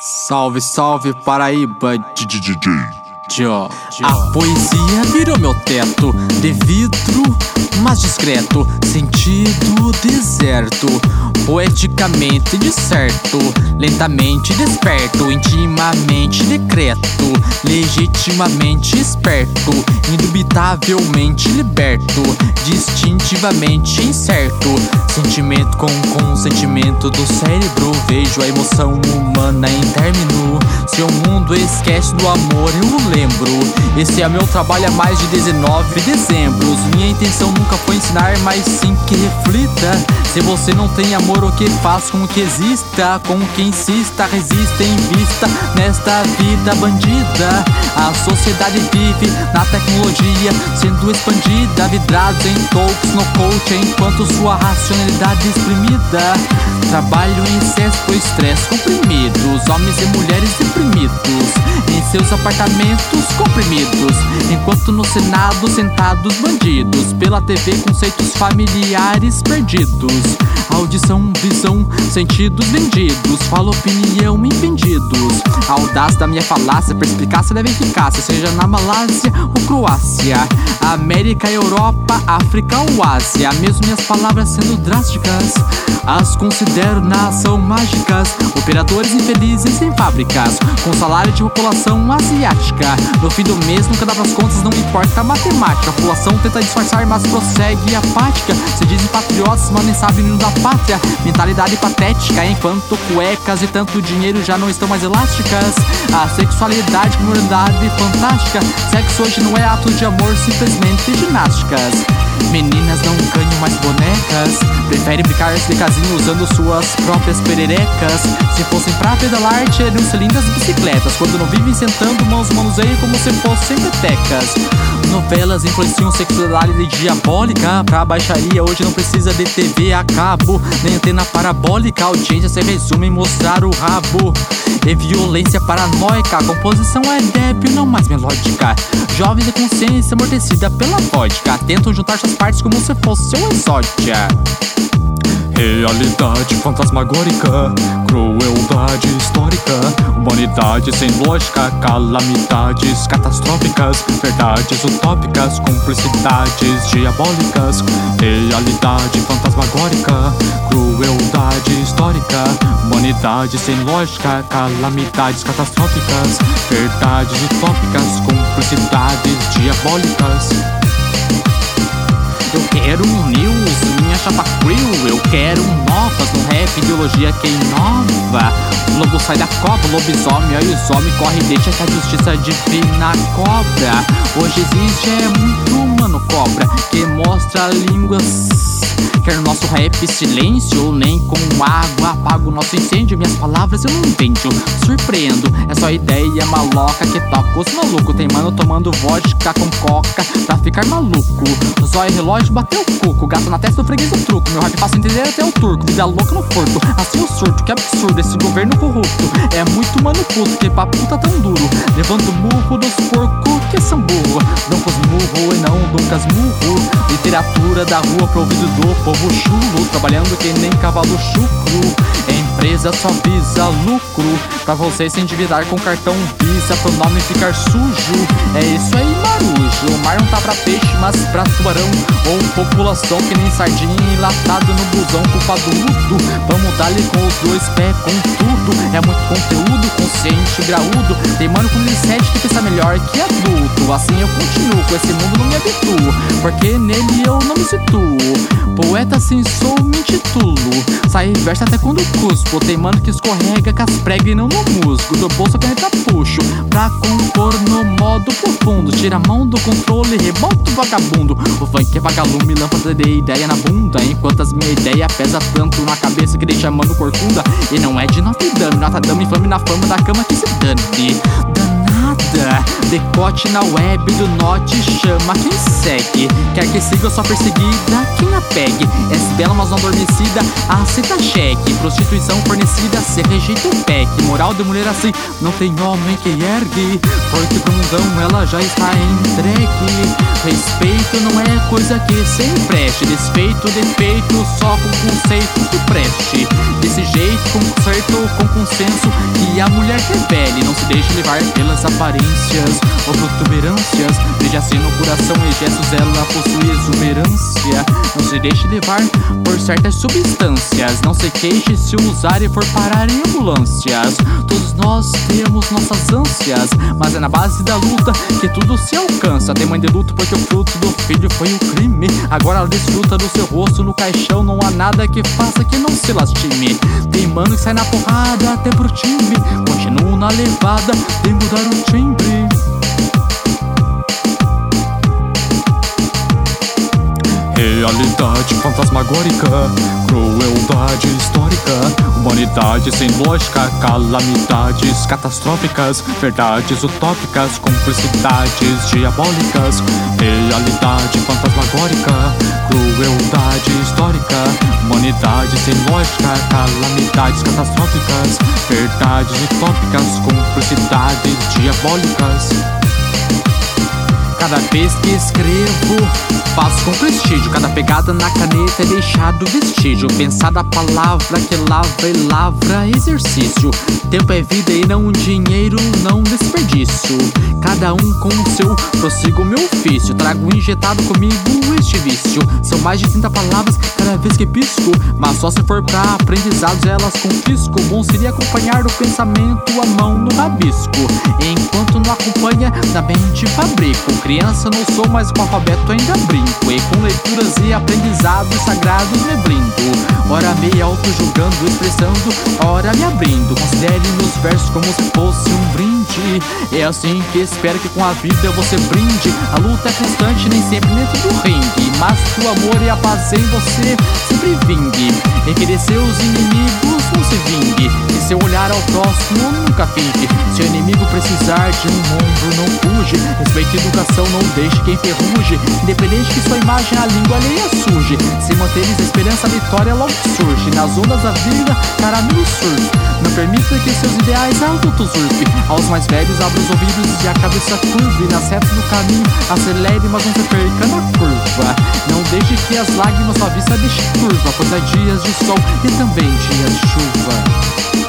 Salve, salve Paraíba. A poesia virou meu teto, de vidro, mas discreto, sentido deserto, poeticamente discerto, lentamente desperto, intimamente decreto, legitimamente esperto, indubitavelmente liberto, distintivamente incerto, sentimento com consentimento do cérebro, vejo a emoção humana em término, seu mundo esquece do amor, eu lembro. Esse é meu trabalho há mais de 19 dezembros. Minha intenção nunca foi ensinar, mas sim que reflita. Se você não tem amor, o que faz com que exista? Com que insista, resista em vista nesta vida bandida. A sociedade vive na tecnologia, sendo expandida, vidrados em talks no coach, enquanto sua racionalidade exprimida. Trabalho em excesso estresse comprimidos, homens e mulheres deprimidos em seus apartamentos comprimidos, enquanto no Senado sentados bandidos, pela TV conceitos familiares perdidos, audição, visão, sentidos vendidos, fala opinião impedidos, audaz da minha falácia, perspicácia deve eficácia, seja na Malásia ou Croácia, América, Europa, África ou Ásia, mesmo minhas palavras sendo drásticas, as considero nação mágicas, operadores infelizes em fábricas, com salário de população asiática. No fim do mês, nunca dá pras contas, não importa a matemática. A população tenta disfarçar, mas prossegue apática. Se dizem patriotas, mas nem sabem o da pátria. Mentalidade patética, enquanto cuecas e tanto dinheiro já não estão mais elásticas. A sexualidade, comunidade fantástica. Sexo hoje não é ato de amor, simplesmente ginásticas. Meninas não ganham mais bonecas. Preferem brincar de casinho usando suas próprias pererecas. Se fossem pra pedalar, teriam lindas bicicletas. Quando não vivem sentando, mãos manuseiam como se fossem petecas Novelas influenciam sexualidade diabólica. Pra baixaria hoje não precisa de TV a cabo. Nem antena parabólica, a audiência se resume em mostrar o rabo. E violência paranoica, a composição é débil, não mais melódica. Jovens de consciência amortecida pela vodka Tentam juntar suas partes como se fosse um exódia Realidade fantasmagórica, crueldade histórica, humanidade sem lógica, calamidades catastróficas, verdades utópicas, cumplicidades diabólicas. Realidade fantasmagórica, crueldade histórica, humanidade sem lógica, calamidades catastróficas, verdades utópicas, cumplicidades diabólicas. Eu quero um minha chapa crew Eu quero novas no rap, ideologia que inova lobo sai da cova, lobisomem, aí os homens corre deixa que a justiça divina cobra Hoje existe é muito humano cobra Que mostra línguas Quer nosso rap silêncio, nem com água apago nosso incêndio. Minhas palavras eu não invento, surpreendo. É só ideia maloca que toca os malucos. Tem mano tomando vodka com coca pra ficar maluco. Zóio relógio bateu o cuco, gato na testa do freguês o truco. Meu rap fácil entender até o turco, vida louca no porto. Assim o surto, que absurdo esse governo corrupto. É muito mano puto, que pra puta tão duro. Levando murro dos porcos que são burro. Não com murro e não Lucas murro. Literatura da rua pro ouvido do povo chulo, trabalhando que nem cavalo chucro. Empresa só visa lucro, pra você se endividar com cartão Visa, pro nome ficar sujo. É isso aí, marujo. O mar não tá pra peixe, mas pra tubarão. Ou população que nem sardinha enlatado no busão culpadudo. Vamos dar-lhe com os dois pés com tudo. É muito conteúdo, consciente, graúdo. Tem mano com 17 que pensa melhor que adulto. Assim eu continuo, com esse mundo não me habituo. Porque nele eu não me situo. Poeta assim sou, me intitulo. Sai verso até quando cuspo. Tem mano que escorrega com as pregas e não no musgo. Do bolso caneta puxo. Pra compor no modo profundo. Tira a mão do controle, rebota o vagabundo. O funk é vagalume, lâmpada de ideia na bunda. Enquanto as minha ideia pesa tanto na cabeça que deixa mano corcunda. E não é de Notre Dame, nota dama infame na fama da cama que se dane. Danada. Decote na web do norte chama quem segue. Quer que siga sua perseguida, quem a pegue. É bela, mas não adormecida, aceita cheque. Prostituição fornecida, se rejeita o PEC. Moral de mulher assim, não tem homem que ergue. Porque mundão ela já está entregue. Respeito não é coisa que se empreste. Desfeito, defeito, só com conceito que preste. Desse jeito, com conserto, com consenso. Que a mulher revele, não se deixe levar pelas aparências ou protuberâncias. Veja assim no coração e gestos, ela possui exuberância. Não se deixe levar por certas substâncias. Não se queixe se usar e for parar em ambulâncias. Todos nós temos nossas ânsias, mas é na base da luta que tudo se alcança. Tem mãe de luto porque o fruto do filho foi o crime. Agora ela desfruta do seu rosto no caixão. Não há nada que faça que não se lastime. Tem mano que sai na porrada até pro time. Na levada, tem mudar o timbre. Realidade fantasmagórica, crueldade histórica, humanidade sem lógica, calamidades catastróficas, verdades utópicas, cumplicidades diabólicas. Realidade fantasmagórica, crueldade histórica, humanidade sem lógica, calamidades catastróficas, verdades utópicas, cumplicidades diabólicas. Cada vez que escrevo, faço com prestígio. Cada pegada na caneta é deixado vestígio. Pensada a palavra que lava e lavra exercício. Tempo é vida e não dinheiro, não desperdício. Cada um com o seu, prossigo meu ofício. Trago injetado comigo este vício. São mais de 30 palavras cada vez que pisco. Mas só se for pra aprendizados elas confisco. Bom seria acompanhar o pensamento, a mão no rabisco. Enquanto não acompanha, da mente fabrico. Criança não sou, mas com alfabeto ainda brinco. E com leituras e aprendizados sagrados me brindo. Ora me auto-julgando, expressando, ora me abrindo. Considere meus versos como se fosse um brinde. É assim que espero que com a vida você brinde. A luta é constante, nem sempre dentro do ringue. Mas o amor e a paz em você sempre vingue. Em querer seus inimigos não se vingue. E seu olhar ao próximo nunca finge. Se o inimigo precisar de um ombro, não fuge. Respeite a educação, não deixe quem ferruje. Independente que sua imagem, a língua alheia surge. Se manteres a esperança, a vitória logo surge. Nas ondas da vida, caramelo surf. Não permita que seus ideais auto-usurpe. Aos mais velhos, abra os ouvidos e a cabeça curve. Nas retas do caminho, acelere, mas não se perca na curva. Não deixe que as lágrimas sua vista deixe curva. Pois há dias de sol e também dias de chuva.